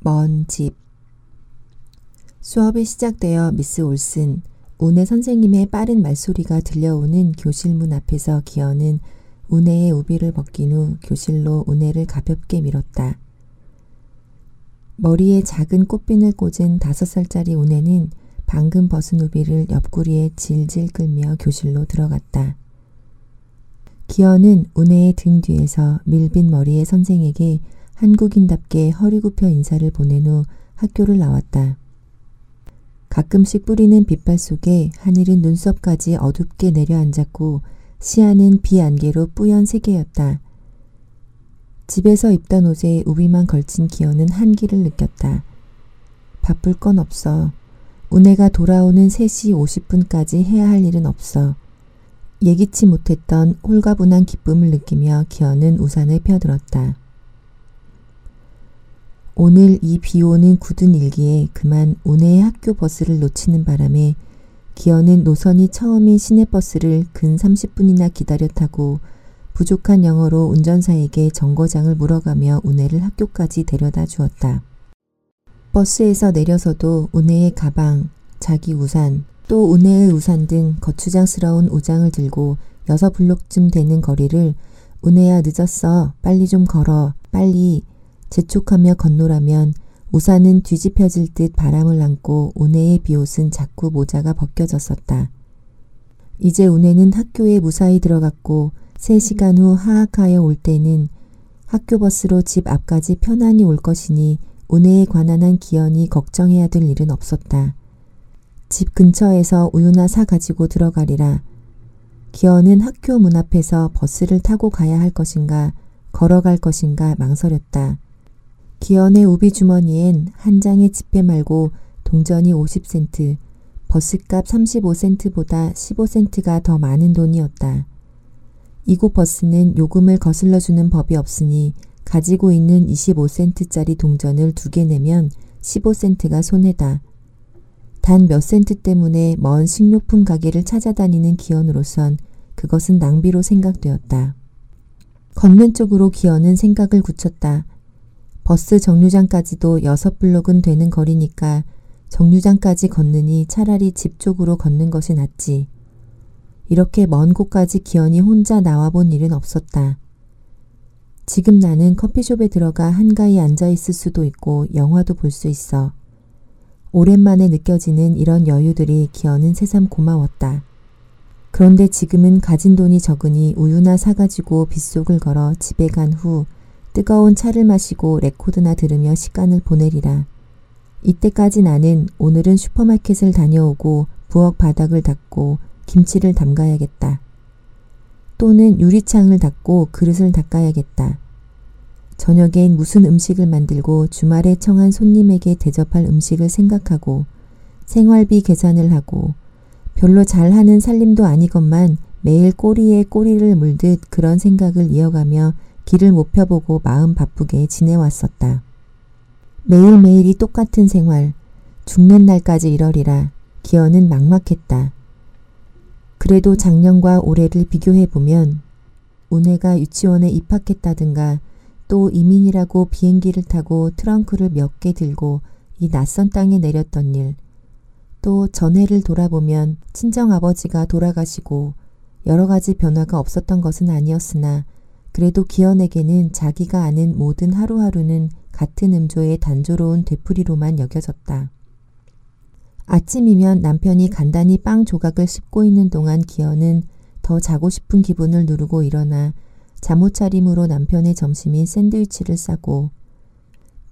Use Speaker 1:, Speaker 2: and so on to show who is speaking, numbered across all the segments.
Speaker 1: 먼 집. 수업이 시작되어 미스 올슨, 우네 선생님의 빠른 말소리가 들려오는 교실 문 앞에서 기어는 우네의 우비를 벗긴 후 교실로 우네를 가볍게 밀었다. 머리에 작은 꽃핀을 꽂은 다섯 살짜리 우네는 방금 벗은 우비를 옆구리에 질질 끌며 교실로 들어갔다. 기어는 우네의 등 뒤에서 밀빈 머리의 선생에게 한국인답게 허리 굽혀 인사를 보낸 후 학교를 나왔다. 가끔씩 뿌리는 빗발 속에 하늘은 눈썹까지 어둡게 내려앉았고 시야는 비 안개로 뿌연 세계였다. 집에서 입던 옷에 우비만 걸친 기어는 한기를 느꼈다. 바쁠 건 없어. 우네가 돌아오는 3시 50분까지 해야 할 일은 없어. 예기치 못했던 홀가분한 기쁨을 느끼며 기어는 우산을 펴들었다. 오늘 이 비오는 굳은 일기에 그만 우네의 학교 버스를 놓치는 바람에 기어는 노선이 처음인 시내버스를 근 30분이나 기다려 타고 부족한 영어로 운전사에게 정거장을 물어가며 우네를 학교까지 데려다 주었다. 버스에서 내려서도 우네의 가방, 자기 우산, 또 우네의 우산 등 거추장스러운 우장을 들고 여섯 블록쯤 되는 거리를 우네야 늦었어. 빨리 좀 걸어. 빨리 재촉하며 건노라면 우산은 뒤집혀질 듯 바람을 안고 우네의 비옷은 자꾸 모자가 벗겨졌었다. 이제 우네는 학교에 무사히 들어갔고 3시간 후 하악하여 올 때는 학교 버스로 집 앞까지 편안히 올 것이니 우네에 관한 한 기현이 걱정해야 될 일은 없었다. 집 근처에서 우유나 사 가지고 들어가리라. 기현은 학교 문 앞에서 버스를 타고 가야 할 것인가 걸어갈 것인가 망설였다. 기현의 우비 주머니엔 한 장의 지폐 말고 동전이 50센트, 버스값 35센트보다 15센트가 더 많은 돈이었다. 이곳 버스는 요금을 거슬러 주는 법이 없으니 가지고 있는 25센트짜리 동전을 두 개 내면 15센트가 손해다. 단 몇 센트 때문에 먼 식료품 가게를 찾아다니는 기현으로선 그것은 낭비로 생각되었다. 걷는 쪽으로 기현은 생각을 굳혔다. 버스 정류장까지도 여섯 블록은 되는 거리니까 정류장까지 걷느니 차라리 집 쪽으로 걷는 것이 낫지. 이렇게 먼 곳까지 기현이 혼자 나와본 일은 없었다. 지금 나는 커피숍에 들어가 한가히 앉아있을 수도 있고 영화도 볼 수 있어. 오랜만에 느껴지는 이런 여유들이 기현은 새삼 고마웠다. 그런데 지금은 가진 돈이 적으니 우유나 사가지고 빗속을 걸어 집에 간 후 뜨거운 차를 마시고 레코드나 들으며 시간을 보내리라. 이때까지 나는 오늘은 슈퍼마켓을 다녀오고 부엌 바닥을 닦고 김치를 담가야겠다. 또는 유리창을 닦고 그릇을 닦아야겠다. 저녁엔 무슨 음식을 만들고 주말에 청한 손님에게 대접할 음식을 생각하고 생활비 계산을 하고 별로 잘하는 살림도 아니건만 매일 꼬리에 꼬리를 물듯 그런 생각을 이어가며 길을 못 펴보고 마음 바쁘게 지내왔었다. 매일매일이 똑같은 생활, 죽는 날까지 이러리라 기어는 막막했다. 그래도 작년과 올해를 비교해보면 운해가 유치원에 입학했다든가 또 이민이라고 비행기를 타고 트렁크를 몇 개 들고 이 낯선 땅에 내렸던 일, 또 전해를 돌아보면 친정아버지가 돌아가시고 여러 가지 변화가 없었던 것은 아니었으나 그래도 기현에게는 자기가 아는 모든 하루하루는 같은 음조의 단조로운 되풀이로만 여겨졌다. 아침이면 남편이 간단히 빵 조각을 씹고 있는 동안 기현은 더 자고 싶은 기분을 누르고 일어나 잠옷 차림으로 남편의 점심인 샌드위치를 싸고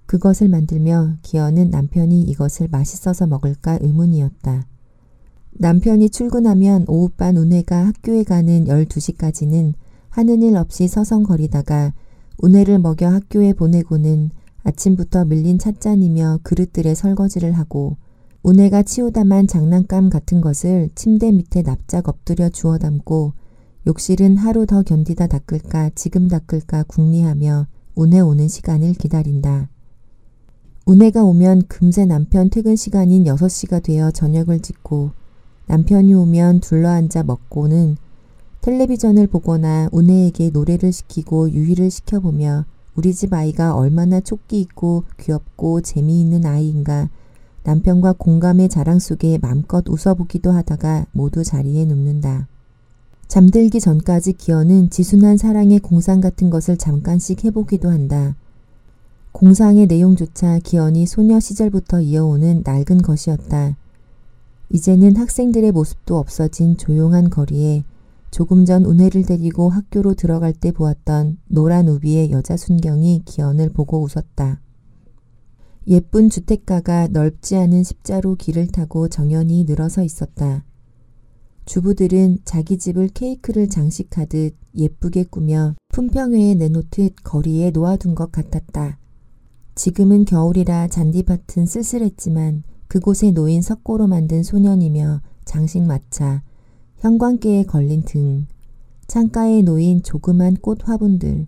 Speaker 1: 그것을 만들며 기현은 남편이 이것을 맛있어서 먹을까 의문이었다. 남편이 출근하면 오후반 운해가 학교에 가는 12시까지는 하는 일 없이 서성거리다가 우네를 먹여 학교에 보내고는 아침부터 밀린 찻잔이며 그릇들의 설거지를 하고 우네가 치우다만 장난감 같은 것을 침대 밑에 납작 엎드려 주워 담고 욕실은 하루 더 견디다 닦을까 지금 닦을까 궁리하며 우네 오는 시간을 기다린다. 우네가 오면 금세 남편 퇴근 시간인 6시가 되어 저녁을 짓고 남편이 오면 둘러앉아 먹고는 텔레비전을 보거나 우네에게 노래를 시키고 유희를 시켜보며 우리 집 아이가 얼마나 촉기 있고 귀엽고 재미있는 아이인가 남편과 공감의 자랑 속에 맘껏 웃어보기도 하다가 모두 자리에 눕는다. 잠들기 전까지 기어는 지순한 사랑의 공상 같은 것을 잠깐씩 해보기도 한다. 공상의 내용조차 기현이 소녀 시절부터 이어오는 낡은 것이었다. 이제는 학생들의 모습도 없어진 조용한 거리에 조금 전 은혜를 데리고 학교로 들어갈 때 보았던 노란 우비의 여자 순경이 기현을 보고 웃었다. 예쁜 주택가가 넓지 않은 십자로 길을 타고 정연히 늘어서 있었다. 주부들은 자기 집을 케이크를 장식하듯 예쁘게 꾸며 품평회에 내놓듯 거리에 놓아둔 것 같았다. 지금은 겨울이라 잔디밭은 쓸쓸했지만 그곳에 놓인 석고로 만든 소년이며 장식 마차, 형광계에 걸린 등, 창가에 놓인 조그만 꽃 화분들,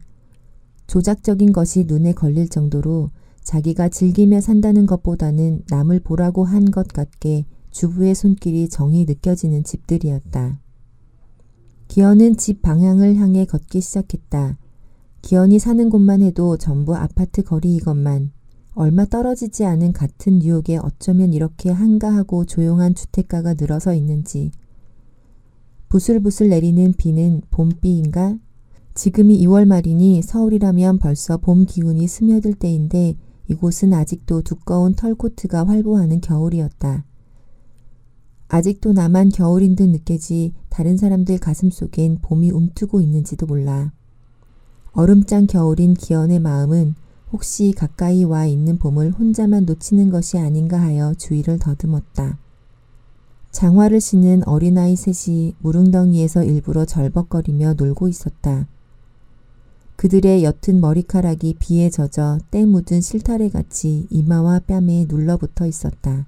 Speaker 1: 조작적인 것이 눈에 걸릴 정도로 자기가 즐기며 산다는 것보다는 남을 보라고 한 것 같게 주부의 손길이 정이 느껴지는 집들이었다. 기현은 집 방향을 향해 걷기 시작했다. 기현이 사는 곳만 해도 전부 아파트 거리이건만 얼마 떨어지지 않은 같은 뉴욕에 어쩌면 이렇게 한가하고 조용한 주택가가 늘어서 있는지 부슬부슬 내리는 비는 봄비인가? 지금이 2월 말이니 서울이라면 벌써 봄 기운이 스며들 때인데 이곳은 아직도 두꺼운 털코트가 활보하는 겨울이었다. 아직도 나만 겨울인 듯 느껴지 다른 사람들 가슴 속엔 봄이 움트고 있는지도 몰라. 얼음장 겨울인 기현의 마음은 혹시 가까이 와 있는 봄을 혼자만 놓치는 것이 아닌가 하여 주의를 더듬었다. 장화를 신은 어린아이 셋이 무릉덩이에서 일부러 절벅거리며 놀고 있었다. 그들의 옅은 머리카락이 비에 젖어 때 묻은 실타래같이 이마와 뺨에 눌러붙어 있었다.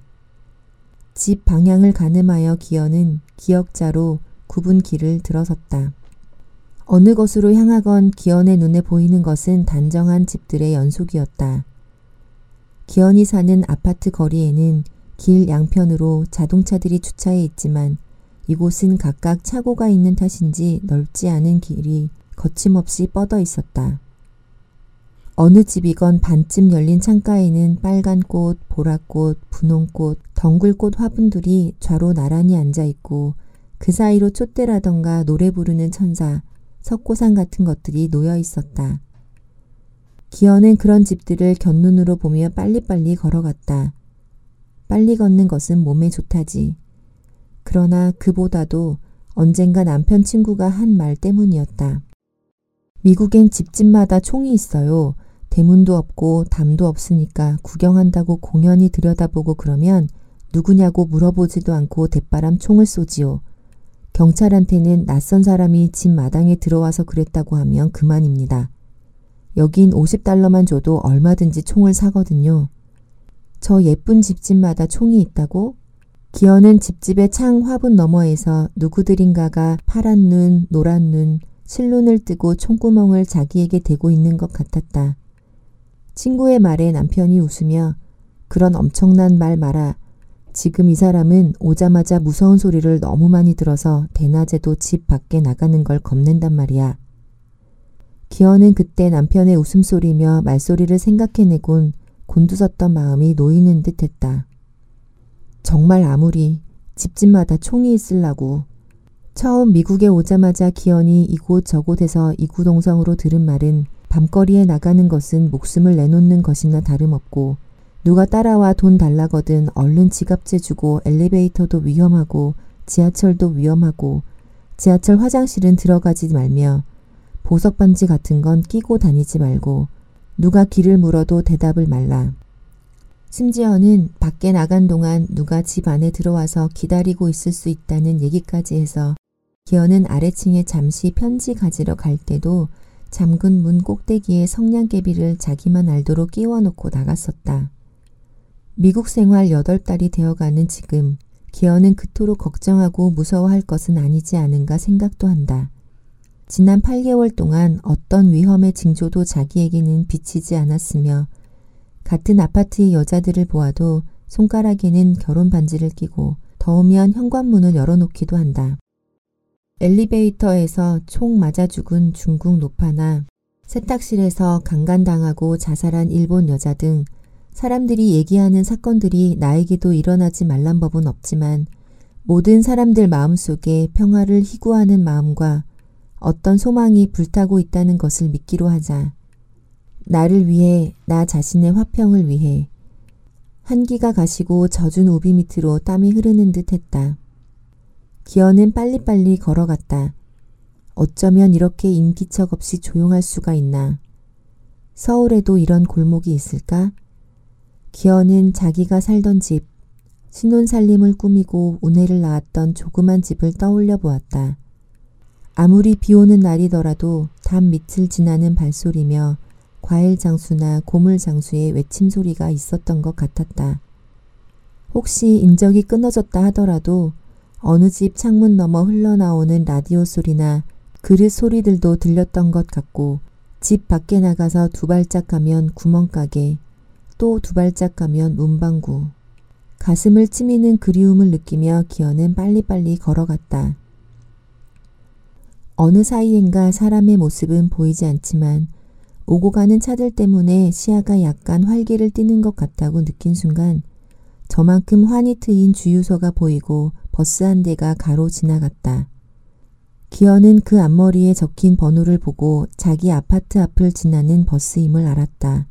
Speaker 1: 집 방향을 가늠하여 기어는 기역자로 굽은 길을 들어섰다. 어느 곳으로 향하건 기현의 눈에 보이는 것은 단정한 집들의 연속이었다. 기현이 사는 아파트 거리에는 길 양편으로 자동차들이 주차해 있지만 이곳은 각각 차고가 있는 탓인지 넓지 않은 길이 거침없이 뻗어 있었다. 어느 집이건 반쯤 열린 창가에는 빨간 꽃, 보랏꽃, 분홍꽃, 덩굴꽃 화분들이 좌로 나란히 앉아 있고 그 사이로 촛대라던가 노래 부르는 천사, 석고상 같은 것들이 놓여 있었다. 기어는 그런 집들을 곁눈으로 보며 빨리빨리 걸어갔다. 빨리 걷는 것은 몸에 좋다지. 그러나 그보다도 언젠가 남편 친구가 한 말 때문이었다. 미국엔 집집마다 총이 있어요. 대문도 없고 담도 없으니까 구경한다고 공연히 들여다보고 그러면 누구냐고 물어보지도 않고 대바람 총을 쏘지요. 경찰한테는 낯선 사람이 집 마당에 들어와서 그랬다고 하면 그만입니다. 여긴 50달러만 줘도 얼마든지 총을 사거든요. 저 예쁜 집집마다 총이 있다고? 기어는 집집의 창 화분 너머에서 누구들인가가 파란 눈, 노란 눈, 실눈을 뜨고 총구멍을 자기에게 대고 있는 것 같았다. 친구의 말에 남편이 웃으며 그런 엄청난 말 마라. 지금 이 사람은 오자마자 무서운 소리를 너무 많이 들어서 대낮에도 집 밖에 나가는 걸 겁낸단 말이야. 기어는 그때 남편의 웃음소리며 말소리를 생각해내곤 곤두섰던 마음이 놓이는 듯 했다. 정말 아무리 집집마다 총이 있을라고. 처음 미국에 오자마자 기현이 이곳 저곳에서 이구동성으로 들은 말은 밤거리에 나가는 것은 목숨을 내놓는 것이나 다름없고 누가 따라와 돈 달라거든 얼른 지갑재 주고 엘리베이터도 위험하고 지하철도 위험하고 지하철 화장실은 들어가지 말며 보석 반지 같은 건 끼고 다니지 말고 누가 길을 물어도 대답을 말라. 심지어는 밖에 나간 동안 누가 집 안에 들어와서 기다리고 있을 수 있다는 얘기까지 해서 기어는 아래층에 잠시 편지 가지러 갈 때도 잠근 문 꼭대기에 성냥개비를 자기만 알도록 끼워놓고 나갔었다. 미국 생활 8달이 되어가는 지금 기어는 그토록 걱정하고 무서워할 것은 아니지 않은가 생각도 한다. 지난 8개월 동안 어떤 위험의 징조도 자기에게는 비치지 않았으며 같은 아파트의 여자들을 보아도 손가락에는 결혼 반지를 끼고 더우면 현관문을 열어놓기도 한다. 엘리베이터에서 총 맞아 죽은 중국 노파나 세탁실에서 강간당하고 자살한 일본 여자 등 사람들이 얘기하는 사건들이 나에게도 일어나지 말란 법은 없지만 모든 사람들 마음속에 평화를 희구하는 마음과 어떤 소망이 불타고 있다는 것을 믿기로 하자. 나를 위해, 나 자신의 화평을 위해 한기가 가시고 젖은 우비 밑으로 땀이 흐르는 듯 했다. 기어는 빨리빨리 걸어갔다. 어쩌면 이렇게 인기척 없이 조용할 수가 있나. 서울에도 이런 골목이 있을까? 기어는 자기가 살던 집, 신혼살림을 꾸미고 우애를 낳았던 조그만 집을 떠올려 보았다. 아무리 비 오는 날이더라도 담 밑을 지나는 발소리며 과일 장수나 고물 장수의 외침 소리가 있었던 것 같았다. 혹시 인적이 끊어졌다 하더라도 어느 집 창문 너머 흘러나오는 라디오 소리나 그릇 소리들도 들렸던 것 같고 집 밖에 나가서 두 발짝 가면 구멍가게 또 두 발짝 가면 문방구 가슴을 치미는 그리움을 느끼며 기어는 빨리빨리 걸어갔다. 어느 사이엔가 사람의 모습은 보이지 않지만 오고 가는 차들 때문에 시야가 약간 활기를 띠는 것 같다고 느낀 순간 저만큼 환히 트인 주유소가 보이고 버스 한 대가 가로 지나갔다. 기어는 그 앞머리에 적힌 번호를 보고 자기 아파트 앞을 지나는 버스임을 알았다.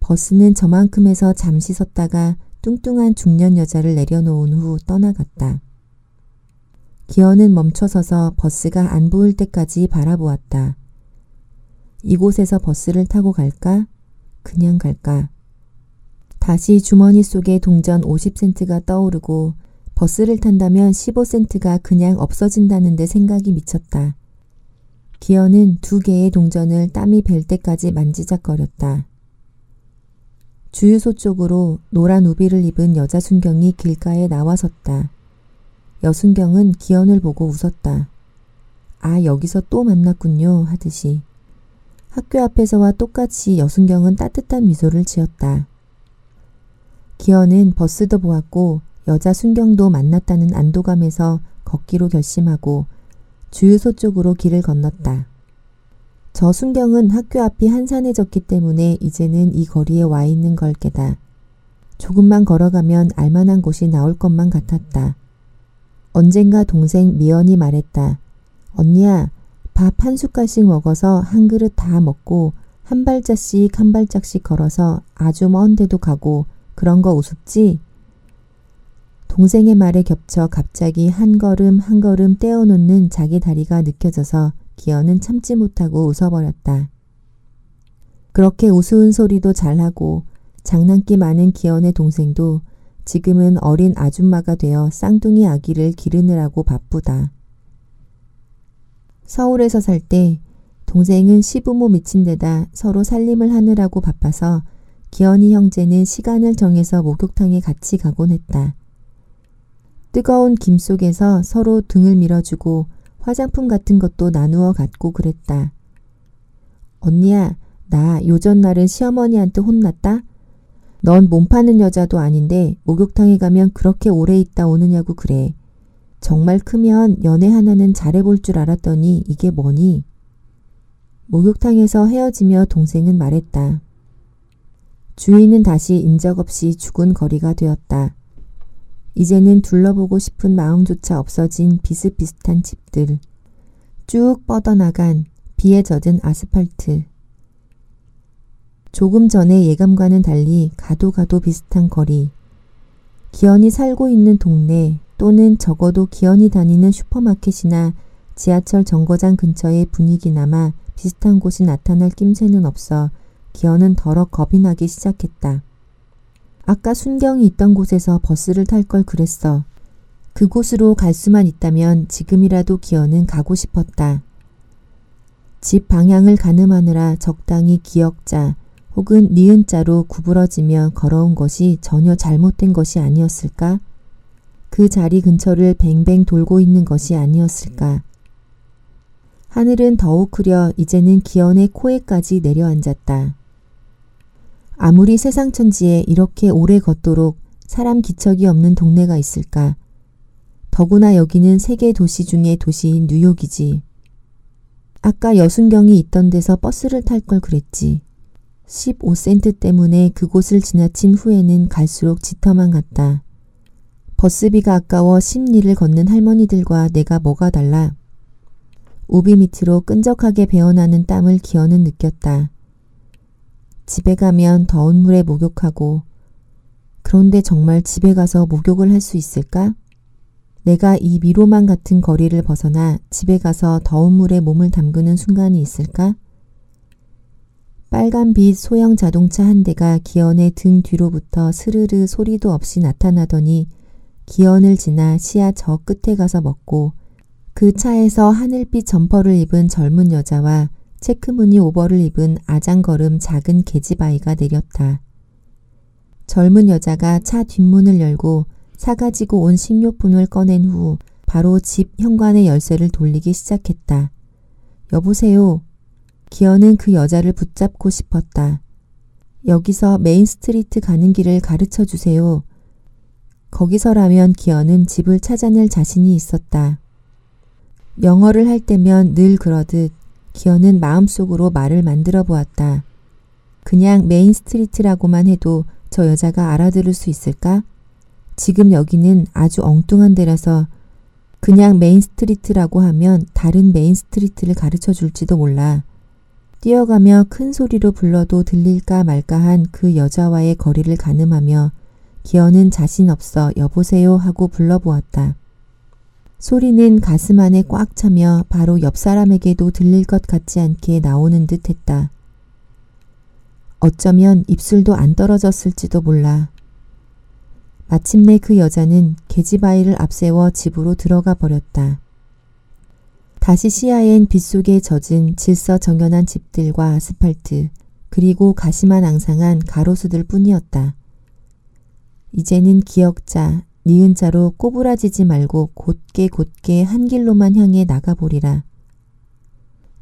Speaker 1: 버스는 저만큼에서 잠시 섰다가 뚱뚱한 중년 여자를 내려놓은 후 떠나갔다. 기어는 멈춰서서 버스가 안 보일 때까지 바라보았다. 이곳에서 버스를 타고 갈까? 그냥 갈까? 다시 주머니 속에 동전 50센트가 떠오르고 버스를 탄다면 15센트가 그냥 없어진다는데 생각이 미쳤다. 기어는 두 개의 동전을 땀이 벨 때까지 만지작거렸다. 주유소 쪽으로 노란 우비를 입은 여자 순경이 길가에 나와섰다. 여순경은 기현을 보고 웃었다. 아, 여기서 또 만났군요. 하듯이. 학교 앞에서와 똑같이 여순경은 따뜻한 미소를 지었다. 기현은 버스도 보았고 여자 순경도 만났다는 안도감에서 걷기로 결심하고 주유소 쪽으로 길을 건넜다. 저 순경은 학교 앞이 한산해졌기 때문에 이제는 이 거리에 와 있는 걸 깨다. 조금만 걸어가면 알만한 곳이 나올 것만 같았다. 언젠가 동생 미연이 말했다. 언니야, 밥 한 숟갈씩 먹어서 한 그릇 다 먹고 한 발짝씩 한 발짝씩 걸어서 아주 먼 데도 가고 그런 거 우습지? 동생의 말에 겹쳐 갑자기 한 걸음 한 걸음 떼어놓는 자기 다리가 느껴져서 기어는 참지 못하고 웃어버렸다. 그렇게 우스운 소리도 잘하고 장난기 많은 기현의 동생도 지금은 어린 아줌마가 되어 쌍둥이 아기를 기르느라고 바쁘다. 서울에서 살 때 동생은 시부모 미친 데다 서로 살림을 하느라고 바빠서 기현이 형제는 시간을 정해서 목욕탕에 같이 가곤 했다. 뜨거운 김 속에서 서로 등을 밀어주고 화장품 같은 것도 나누어 갖고 그랬다. 언니야, 나 요전 날은 시어머니한테 혼났다? 넌 몸 파는 여자도 아닌데 목욕탕에 가면 그렇게 오래 있다 오느냐고 그래. 정말 크면 연애 하나는 잘해볼 줄 알았더니 이게 뭐니? 목욕탕에서 헤어지며 동생은 말했다. 주인은 다시 인적 없이 죽은 거리가 되었다. 이제는 둘러보고 싶은 마음조차 없어진 비슷비슷한 집들. 쭉 뻗어나간 비에 젖은 아스팔트. 조금 전의 예감과는 달리 가도 가도 비슷한 거리. 기현이 살고 있는 동네 또는 적어도 기현이 다니는 슈퍼마켓이나 지하철 정거장 근처의 분위기나마 비슷한 곳이 나타날 낌새는 없어 기현은 더러 겁이 나기 시작했다. 아까 순경이 있던 곳에서 버스를 탈 걸 그랬어. 그곳으로 갈 수만 있다면 지금이라도 기어는 가고 싶었다. 집 방향을 가늠하느라 적당히 기역자 혹은 니은자로 구부러지며 걸어온 것이 전혀 잘못된 것이 아니었을까? 그 자리 근처를 뱅뱅 돌고 있는 것이 아니었을까? 하늘은 더욱 흐려 이제는 기현의 코에까지 내려앉았다. 아무리 세상 천지에 이렇게 오래 걷도록 사람 기척이 없는 동네가 있을까? 더구나 여기는 세계 도시 중의 도시인 뉴욕이지. 아까 여순경이 있던 데서 버스를 탈 걸 그랬지. 15센트 때문에 그곳을 지나친 후에는 갈수록 짙어만 갔다. 버스비가 아까워 심리를 걷는 할머니들과 내가 뭐가 달라. 우비 밑으로 끈적하게 배어나는 땀을 기어는 느꼈다. 집에 가면 더운 물에 목욕하고 그런데 정말 집에 가서 목욕을 할 수 있을까? 내가 이 미로만 같은 거리를 벗어나 집에 가서 더운 물에 몸을 담그는 순간이 있을까? 빨간빛 소형 자동차 한 대가 기현의 등 뒤로부터 스르르 소리도 없이 나타나더니 기현을 지나 시야 저 끝에 가서 멎고 그 차에서 하늘빛 점퍼를 입은 젊은 여자와 체크무늬 오버를 입은 아장걸음 작은 계집아이가 내렸다. 젊은 여자가 차 뒷문을 열고 사가지고 온 식료품을 꺼낸 후 바로 집 현관의 열쇠를 돌리기 시작했다. 여보세요. 기현은 그 여자를 붙잡고 싶었다. 여기서 메인 스트리트 가는 길을 가르쳐 주세요. 거기서라면 기현은 집을 찾아낼 자신이 있었다. 영어를 할 때면 늘 그러듯 기현은 마음속으로 말을 만들어 보았다. 그냥 메인 스트리트라고만 해도 저 여자가 알아들을 수 있을까? 지금 여기는 아주 엉뚱한 데라서 그냥 메인 스트리트라고 하면 다른 메인 스트리트를 가르쳐 줄지도 몰라. 뛰어가며 큰 소리로 불러도 들릴까 말까 한 그 여자와의 거리를 가늠하며 기현은 자신 없어 여보세요 하고 불러보았다. 소리는 가슴 안에 꽉 차며 바로 옆 사람에게도 들릴 것 같지 않게 나오는 듯 했다. 어쩌면 입술도 안 떨어졌을지도 몰라. 마침내 그 여자는 계집아이를 앞세워 집으로 들어가 버렸다. 다시 시야엔 빗속에 젖은 질서 정연한 집들과 아스팔트 그리고 가시만 앙상한 가로수들 뿐이었다. 이제는 기억자, 니은자로 꼬부라지지 말고 곧게 곧게 한 길로만 향해 나가보리라.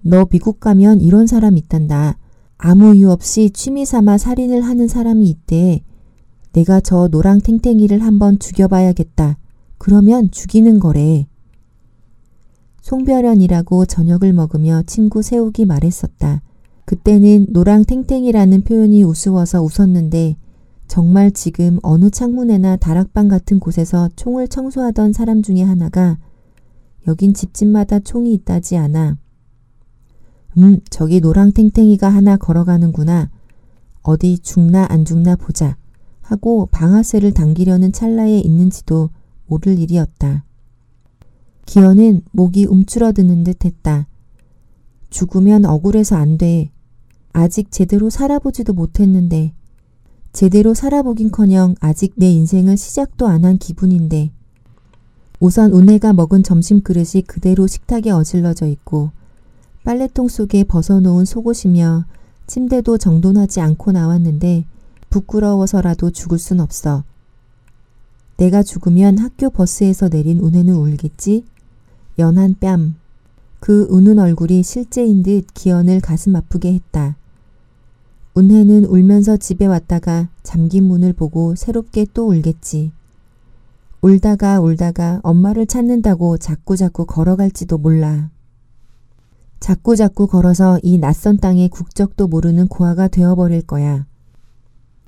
Speaker 1: 너 미국 가면 이런 사람 있단다. 아무 이유 없이 취미 삼아 살인을 하는 사람이 있대. 내가 저 노랑 탱탱이를 한번 죽여봐야겠다. 그러면 죽이는 거래. 송별연이라고 저녁을 먹으며 친구 세욱이 말했었다. 그때는 노랑 탱탱이라는 표현이 우스워서 웃었는데 정말 지금 어느 창문에나 다락방 같은 곳에서 총을 청소하던 사람 중에 하나가 여긴 집집마다 총이 있다지 않아. 음, 저기 노랑탱탱이가 하나 걸어가는구나. 어디 죽나 안 죽나 보자. 하고 방아쇠를 당기려는 찰나에 있는지도 모를 일이었다. 기어는 목이 움츠러드는 듯 했다. 죽으면 억울해서 안 돼. 아직 제대로 살아보지도 못했는데 제대로 살아보긴커녕 아직 내 인생을 시작도 안 한 기분인데 우선 은혜가 먹은 점심 그릇이 그대로 식탁에 어질러져 있고 빨래통 속에 벗어놓은 속옷이며 침대도 정돈하지 않고 나왔는데 부끄러워서라도 죽을 순 없어. 내가 죽으면 학교 버스에서 내린 은혜는 울겠지? 연한 뺨. 그 우는 얼굴이 실제인 듯 기현을 가슴 아프게 했다. 은혜는 울면서 집에 왔다가 잠긴 문을 보고 새롭게 또 울겠지. 울다가 울다가 엄마를 찾는다고 자꾸자꾸 걸어갈지도 몰라. 자꾸자꾸 걸어서 이 낯선 땅의 국적도 모르는 고아가 되어버릴 거야.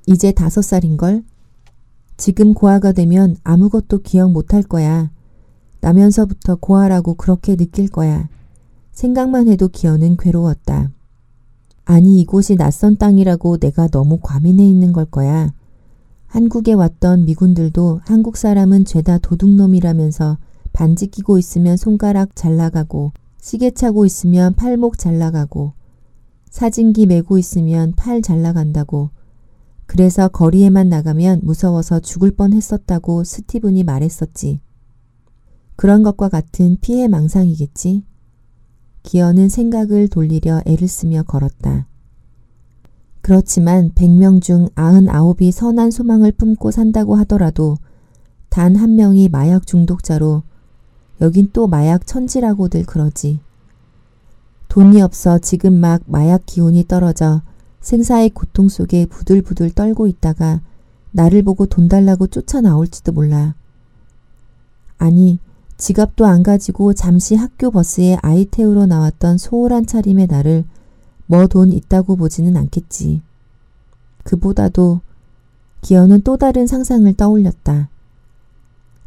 Speaker 1: 이제 다섯 살인걸? 지금 고아가 되면 아무것도 기억 못할 거야. 나면서부터 고아라고 그렇게 느낄 거야. 생각만 해도 기어는 괴로웠다. 아니 이곳이 낯선 땅이라고 내가 너무 과민해 있는 걸 거야. 한국에 왔던 미군들도 한국 사람은 죄다 도둑놈이라면서 반지 끼고 있으면 손가락 잘 나가고 시계 차고 있으면 팔목 잘 나가고 사진기 메고 있으면 팔 잘 나간다고 그래서 거리에만 나가면 무서워서 죽을 뻔 했었다고 스티븐이 말했었지. 그런 것과 같은 피해 망상이겠지. 기어는 생각을 돌리려 애를 쓰며 걸었다. 그렇지만 100명 중 99이 선한 소망을 품고 산다고 하더라도 단 한 명이 마약 중독자로 여긴 또 마약 천지라고들 그러지. 돈이 없어 지금 막 마약 기운이 떨어져 생사의 고통 속에 부들부들 떨고 있다가 나를 보고 돈 달라고 쫓아 나올지도 몰라. 아니, 지갑도 안 가지고 잠시 학교 버스에 아이 태우러 나왔던 소홀한 차림의 나를 뭐 돈 있다고 보지는 않겠지. 그보다도 기어는 또 다른 상상을 떠올렸다.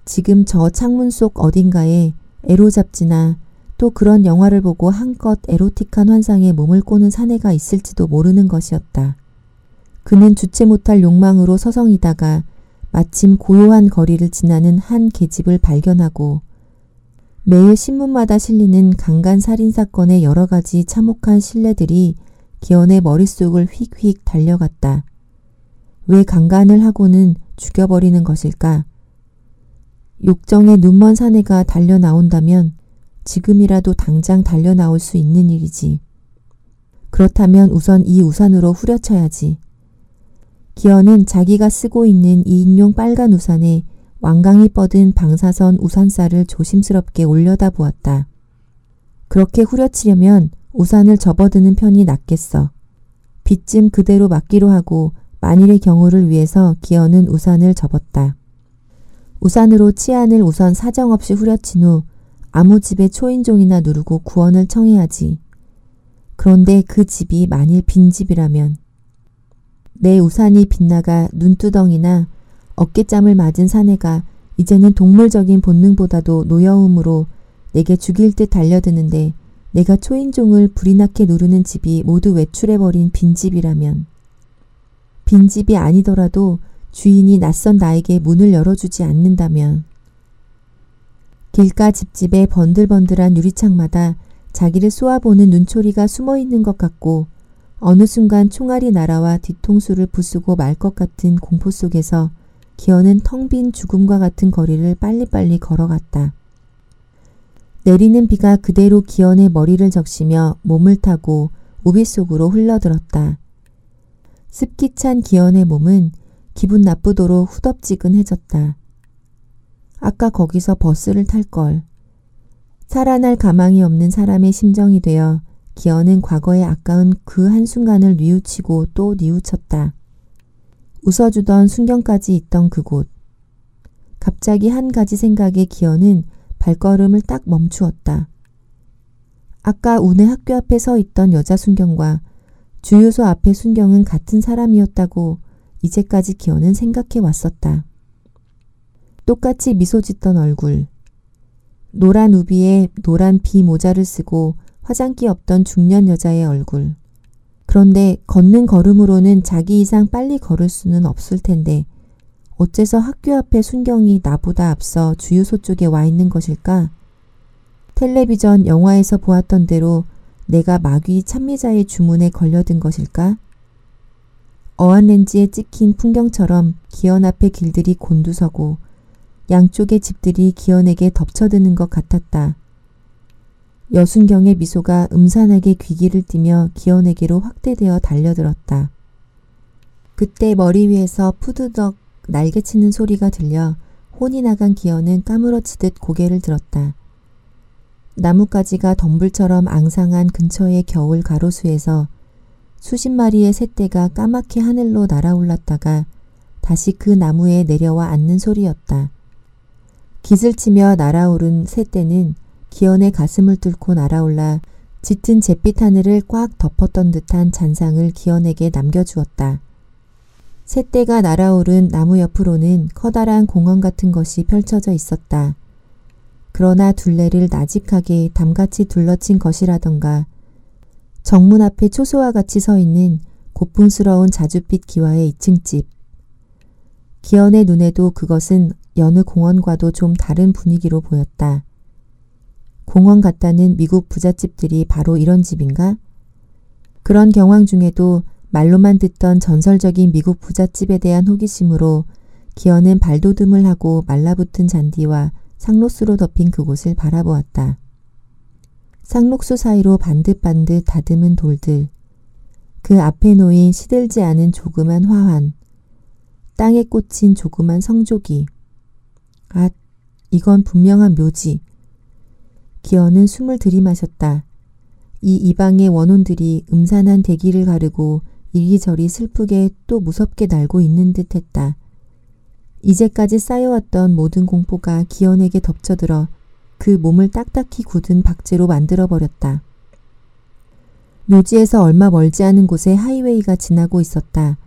Speaker 1: 지금 저 창문 속 어딘가에 에로 잡지나 또 그런 영화를 보고 한껏 에로틱한 환상에 몸을 꼬는 사내가 있을지도 모르는 것이었다. 그는 주체 못할 욕망으로 서성이다가 마침 고요한 거리를 지나는 한 계집을 발견하고 매일 신문마다 실리는 강간 살인 사건의 여러 가지 참혹한 신뢰들이 기현의 머릿속을 휙휙 달려갔다. 왜 강간을 하고는 죽여버리는 것일까? 욕정의 눈먼 사내가 달려 나온다면 지금이라도 당장 달려 나올 수 있는 일이지. 그렇다면 우선 이 우산으로 후려쳐야지. 기현은 자기가 쓰고 있는 2인용 빨간 우산에 왕강이 뻗은 방사선 우산살을 조심스럽게 올려다 보았다. 그렇게 후려치려면 우산을 접어드는 편이 낫겠어. 빗쯤 그대로 맞기로 하고 만일의 경우를 위해서 기어는 우산을 접었다. 우산으로 치안을 우선 사정없이 후려친 후 아무 집에 초인종이나 누르고 구원을 청해야지. 그런데 그 집이 만일 빈집이라면 내 우산이 빗나가 눈두덩이나 어깨짬을 맞은 사내가 이제는 동물적인 본능보다도 노여움으로 내게 죽일 듯 달려드는데 내가 초인종을 불이 나게 누르는 집이 모두 외출해버린 빈집이라면. 빈집이 아니더라도 주인이 낯선 나에게 문을 열어주지 않는다면. 길가 집집의 번들번들한 유리창마다 자기를 쏘아보는 눈초리가 숨어있는 것 같고 어느 순간 총알이 날아와 뒤통수를 부수고 말 것 같은 공포 속에서 기어는 텅 빈 죽음과 같은 거리를 빨리빨리 걸어갔다. 내리는 비가 그대로 기현의 머리를 적시며 몸을 타고 우비 속으로 흘러들었다. 습기 찬 기현의 몸은 기분 나쁘도록 후덥지근해졌다. 아까 거기서 버스를 탈 걸. 살아날 가망이 없는 사람의 심정이 되어 기현은 과거의 아까운 그 한순간을 뉘우치고 또 뉘우쳤다. 웃어주던 순경까지 있던 그곳. 갑자기 한 가지 생각에 기현은 발걸음을 딱 멈추었다. 아까 운의 학교 앞에 서 있던 여자 순경과 주유소 앞의 순경은 같은 사람이었다고 이제까지 기현은 생각해 왔었다. 똑같이 미소 짓던 얼굴. 노란 우비에 노란 비 모자를 쓰고 화장기 없던 중년 여자의 얼굴. 그런데 걷는 걸음으로는 자기 이상 빨리 걸을 수는 없을 텐데 어째서 학교 앞에 순경이 나보다 앞서 주유소 쪽에 와 있는 것일까? 텔레비전 영화에서 보았던 대로 내가 마귀 참미자의 주문에 걸려든 것일까? 어안렌지에 찍힌 풍경처럼 기현 앞의 길들이 곤두서고 양쪽의 집들이 기현에게 덮쳐드는 것 같았다. 여순경의 미소가 음산하게 귀기를 띠며 기현에게로 확대되어 달려들었다. 그때 머리 위에서 푸드덕 날개치는 소리가 들려 혼이 나간 기현은 까무러치듯 고개를 들었다. 나뭇가지가 덤불처럼 앙상한 근처의 겨울 가로수에서 수십 마리의 새떼가 까맣게 하늘로 날아올랐다가 다시 그 나무에 내려와 앉는 소리였다. 기슬치며 날아오른 새떼는 기현의 가슴을 뚫고 날아올라 짙은 잿빛 하늘을 꽉 덮었던 듯한 잔상을 기현에게 남겨주었다. 새떼가 날아오른 나무 옆으로는 커다란 공원 같은 것이 펼쳐져 있었다. 그러나 둘레를 나직하게 담같이 둘러친 것이라던가 정문 앞에 초소와 같이 서 있는 고풍스러운 자줏빛 기와의 2층 집. 기현의 눈에도 그것은 여느 공원과도 좀 다른 분위기로 보였다. 공원 같다는 미국 부잣집들이 바로 이런 집인가? 그런 경황 중에도 말로만 듣던 전설적인 미국 부잣집에 대한 호기심으로 기어는 발돋움을 하고 말라붙은 잔디와 상록수로 덮인 그곳을 바라보았다. 상록수 사이로 반듯반듯 다듬은 돌들, 그 앞에 놓인 시들지 않은 조그만 화환, 땅에 꽂힌 조그만 성조기. 아, 이건 분명한 묘지. 기어는 숨을 들이마셨다. 이 이방의 원혼들이 음산한 대기를 가르고 이리저리 슬프게 또 무섭게 날고 있는 듯 했다. 이제까지 쌓여왔던 모든 공포가 기현에게 덮쳐들어 그 몸을 딱딱히 굳은 박제로 만들어버렸다. 묘지에서 얼마 멀지 않은 곳에 하이웨이가 지나고 있었다.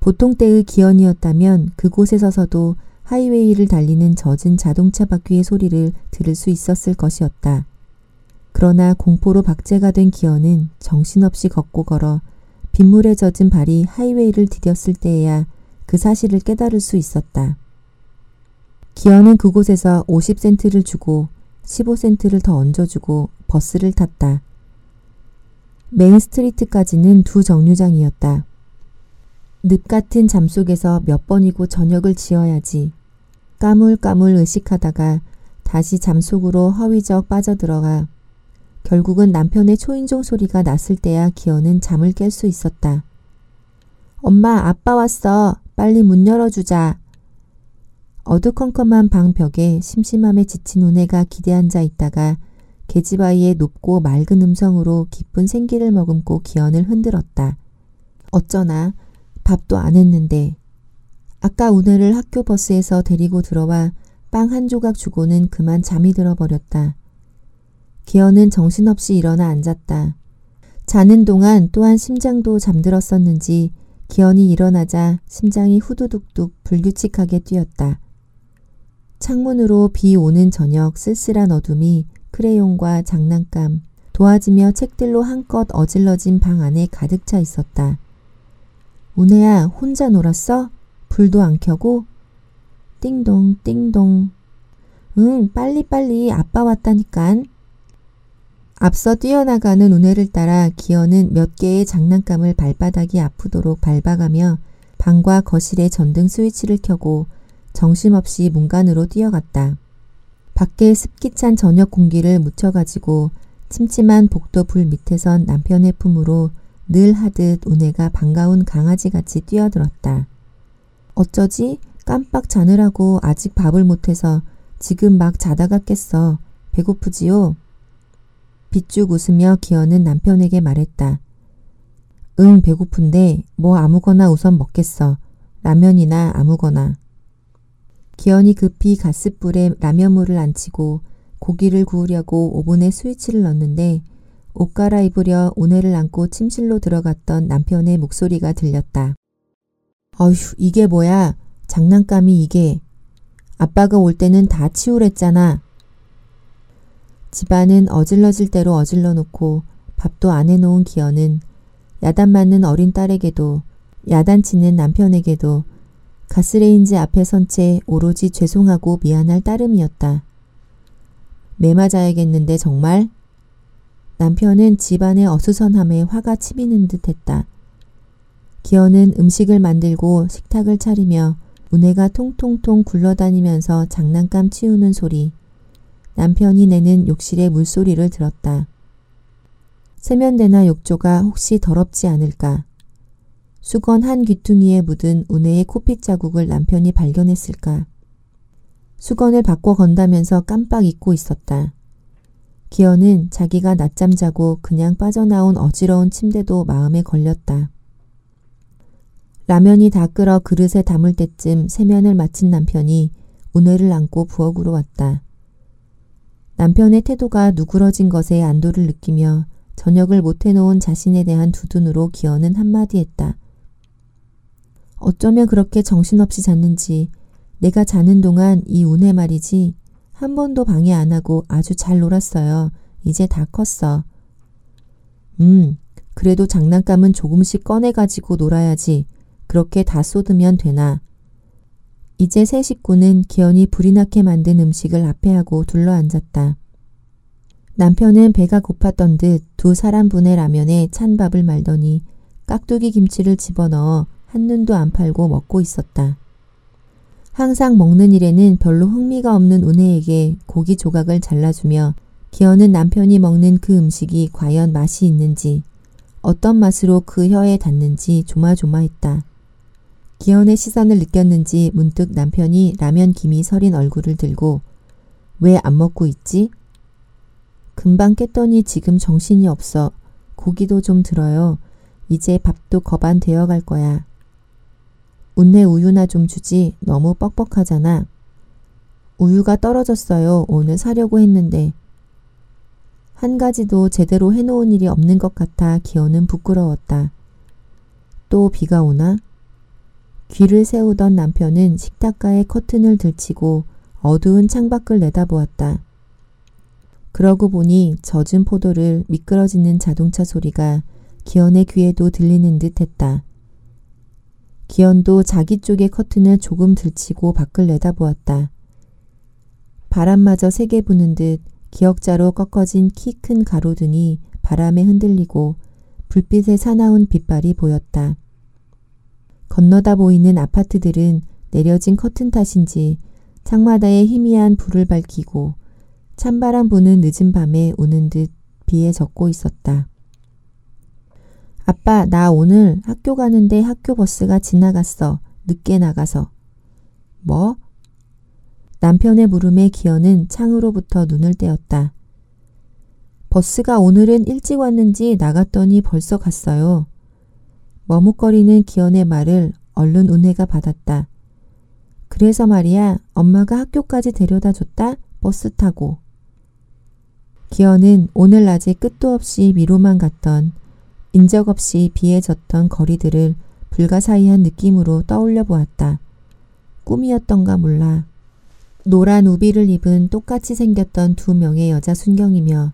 Speaker 1: 보통 때의 기현이었다면 그곳에 서서도 하이웨이를 달리는 젖은 자동차 바퀴의 소리를 들을 수 있었을 것이었다. 그러나 공포로 박제가 된 기현은 정신없이 걷고 걸어 빗물에 젖은 발이 하이웨이를 디뎠을 때에야 그 사실을 깨달을 수 있었다. 기현은 그곳에서 50센트를 주고 15센트를 더 얹어주고 버스를 탔다. 메인 스트리트까지는 두 정류장이었다. 늪 같은 잠 속에서 몇 번이고 저녁을 지어야지. 까물까물 의식하다가 다시 잠 속으로 허위적 빠져들어가 결국은 남편의 초인종 소리가 났을 때야 기현은 잠을 깰 수 있었다. 엄마, 아빠 왔어. 빨리 문 열어주자. 어두컴컴한 방 벽에 심심함에 지친 우네가 기대앉아 있다가 계집아이의 높고 맑은 음성으로 기쁜 생기를 머금고 기현을 흔들었다. 어쩌나 밥도 안 했는데 아까 우네를 학교 버스에서 데리고 들어와 빵 한 조각 주고는 그만 잠이 들어버렸다. 기현은 정신없이 일어나 앉았다. 자는 동안 또한 심장도 잠들었었는지 기현이 일어나자 심장이 후두둑둑 불규칙하게 뛰었다. 창문으로 비 오는 저녁 쓸쓸한 어둠이 크레용과 장난감, 도화지며 책들로 한껏 어질러진 방 안에 가득 차 있었다. 우네야 혼자 놀았어? 불도 안 켜고? 띵동 띵동 응 빨리빨리 아빠 왔다니깐. 앞서 뛰어나가는 우네를 따라 기어는 몇 개의 장난감을 발바닥이 아프도록 밟아가며 방과 거실의 전등 스위치를 켜고 정신없이 문간으로 뛰어갔다. 밖에 습기 찬 저녁 공기를 묻혀가지고 침침한 복도 불 밑에선 남편의 품으로 늘 하듯 우네가 반가운 강아지같이 뛰어들었다. 어쩌지? 깜빡 자느라고 아직 밥을 못해서 지금 막 자다가 깼어. 배고프지요? 빗죽 웃으며 기어는 남편에게 말했다. 응, 배고픈데 뭐 아무거나 우선 먹겠어. 라면이나 아무거나. 기현이 급히 가스불에 라면물을 안치고 고기를 구우려고 오븐에 스위치를 넣는데 옷 갈아입으려 오네를 안고 침실로 들어갔던 남편의 목소리가 들렸다. 어휴 이게 뭐야 장난감이 이게 아빠가 올 때는 다 치우랬잖아. 집안은 어질러질 대로 어질러 놓고 밥도 안 해놓은 기현은 야단 맞는 어린 딸에게도 야단치는 남편에게도 가스레인지 앞에 선 채 오로지 죄송하고 미안할 따름이었다. 매 맞아야겠는데 정말? 남편은 집안의 어수선함에 화가 치미는 듯 했다. 기어는 음식을 만들고 식탁을 차리며 우네가 통통통 굴러다니면서 장난감 치우는 소리, 남편이 내는 욕실의 물소리를 들었다. 세면대나 욕조가 혹시 더럽지 않을까? 수건 한 귀퉁이에 묻은 우네의 코핏 자국을 남편이 발견했을까? 수건을 바꿔 건다면서 깜빡 잊고 있었다. 기어는 자기가 낮잠 자고 그냥 빠져나온 어지러운 침대도 마음에 걸렸다. 라면이 다 끓어 그릇에 담을 때쯤 세면을 마친 남편이 우네를 안고 부엌으로 왔다. 남편의 태도가 누그러진 것에 안도를 느끼며 저녁을 못 해놓은 자신에 대한 두둔으로 기어는 한마디 했다. 어쩌면 그렇게 정신없이 잤는지 내가 자는 동안 이 운해 말이지 한 번도 방해 안 하고 아주 잘 놀았어요. 이제 다 컸어. 음, 그래도 장난감은 조금씩 꺼내가지고 놀아야지. 그렇게 다 쏟으면 되나. 이제 새 식구는 기현이 불이 나게 만든 음식을 앞에 하고 둘러앉았다. 남편은 배가 고팠던 듯 두 사람분의 라면에 찬 밥을 말더니 깍두기 김치를 집어넣어 한눈도 안 팔고 먹고 있었다. 항상 먹는 일에는 별로 흥미가 없는 은혜에게 고기 조각을 잘라주며 기어는 남편이 먹는 그 음식이 과연 맛이 있는지 어떤 맛으로 그 혀에 닿는지 조마조마했다. 기현의 시선을 느꼈는지 문득 남편이 라면 김이 서린 얼굴을 들고 왜 안 먹고 있지? 금방 깼더니 지금 정신이 없어. 고기도 좀 들어요. 이제 밥도 거반 되어 갈 거야. 운내 우유나 좀 주지 너무 뻑뻑하잖아. 우유가 떨어졌어요. 오늘 사려고 했는데. 한 가지도 제대로 해놓은 일이 없는 것 같아 기어는 부끄러웠다. 또 비가 오나? 귀를 세우던 남편은 식탁가에 커튼을 들치고 어두운 창밖을 내다보았다. 그러고 보니 젖은 포도를 미끄러지는 자동차 소리가 기현의 귀에도 들리는 듯 했다. 기현도 자기 쪽의 커튼을 조금 들치고 밖을 내다보았다. 바람마저 세게 부는 듯 기역자로 꺾어진 키 큰 가로등이 바람에 흔들리고 불빛에 사나운 빛발이 보였다. 건너다 보이는 아파트들은 내려진 커튼 탓인지 창마다에 희미한 불을 밝히고 찬바람 부는 늦은 밤에 우는 듯 비에 젖고 있었다. 아빠, 나 오늘 학교 가는데 학교 버스가 지나갔어. 늦게 나가서. 뭐? 남편의 물음에 기어는 창으로부터 눈을 떼었다. 버스가 오늘은 일찍 왔는지 나갔더니 벌써 갔어요. 머뭇거리는 기현의 말을 얼른 은혜가 받았다. 그래서 말이야, 엄마가 학교까지 데려다 줬다? 버스 타고. 기현은 오늘 낮에 끝도 없이 위로만 갔던 인적 없이 비에 젖던 거리들을 불가사의한 느낌으로 떠올려 보았다. 꿈이었던가 몰라. 노란 우비를 입은 똑같이 생겼던 두 명의 여자 순경이며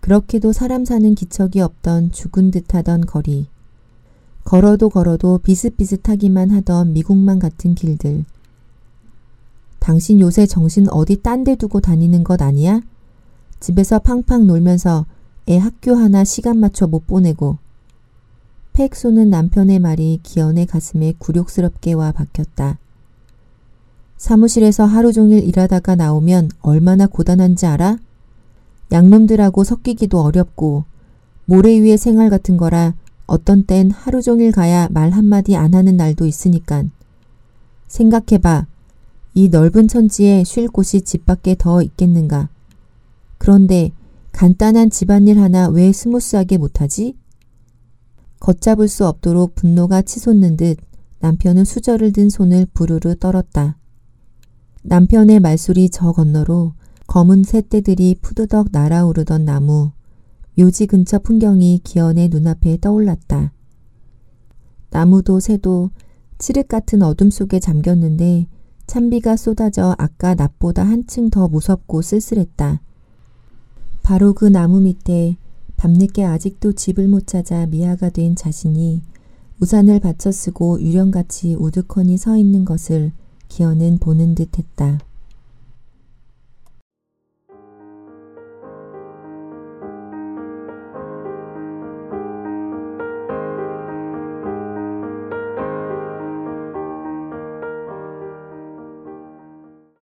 Speaker 1: 그렇게도 사람 사는 기척이 없던 죽은 듯하던 거리. 걸어도 걸어도 비슷비슷하기만 하던 미국만 같은 길들. 당신 요새 정신 어디 딴 데 두고 다니는 것 아니야? 집에서 팡팡 놀면서 애 학교 하나 시간 맞춰 못 보내고. 팩 쏘는 남편의 말이 기현의 가슴에 굴욕스럽게 와 박혔다. 사무실에서 하루 종일 일하다가 나오면 얼마나 고단한지 알아? 양놈들하고 섞이기도 어렵고 모래 위의 생활 같은 거라 어떤 땐 하루 종일 가야 말 한마디 안 하는 날도 있으니깐. 생각해봐. 이 넓은 천지에 쉴 곳이 집 밖에 더 있겠는가. 그런데 간단한 집안일 하나 왜 스무스하게 못하지? 걷잡을 수 없도록 분노가 치솟는 듯 남편은 수저를 든 손을 부르르 떨었다. 남편의 말소리 저 건너로 검은 새떼들이 푸드덕 날아오르던 나무, 묘지 근처 풍경이 기현의 눈앞에 떠올랐다. 나무도 새도 칠흑 같은 어둠 속에 잠겼는데 찬비가 쏟아져 아까 낮보다 한층 더 무섭고 쓸쓸했다. 바로 그 나무 밑에 밤늦게 아직도 집을 못 찾아 미아가 된 자신이 우산을 받쳐 쓰고 유령같이 우두커니 서 있는 것을 기어는 보는 듯 했다.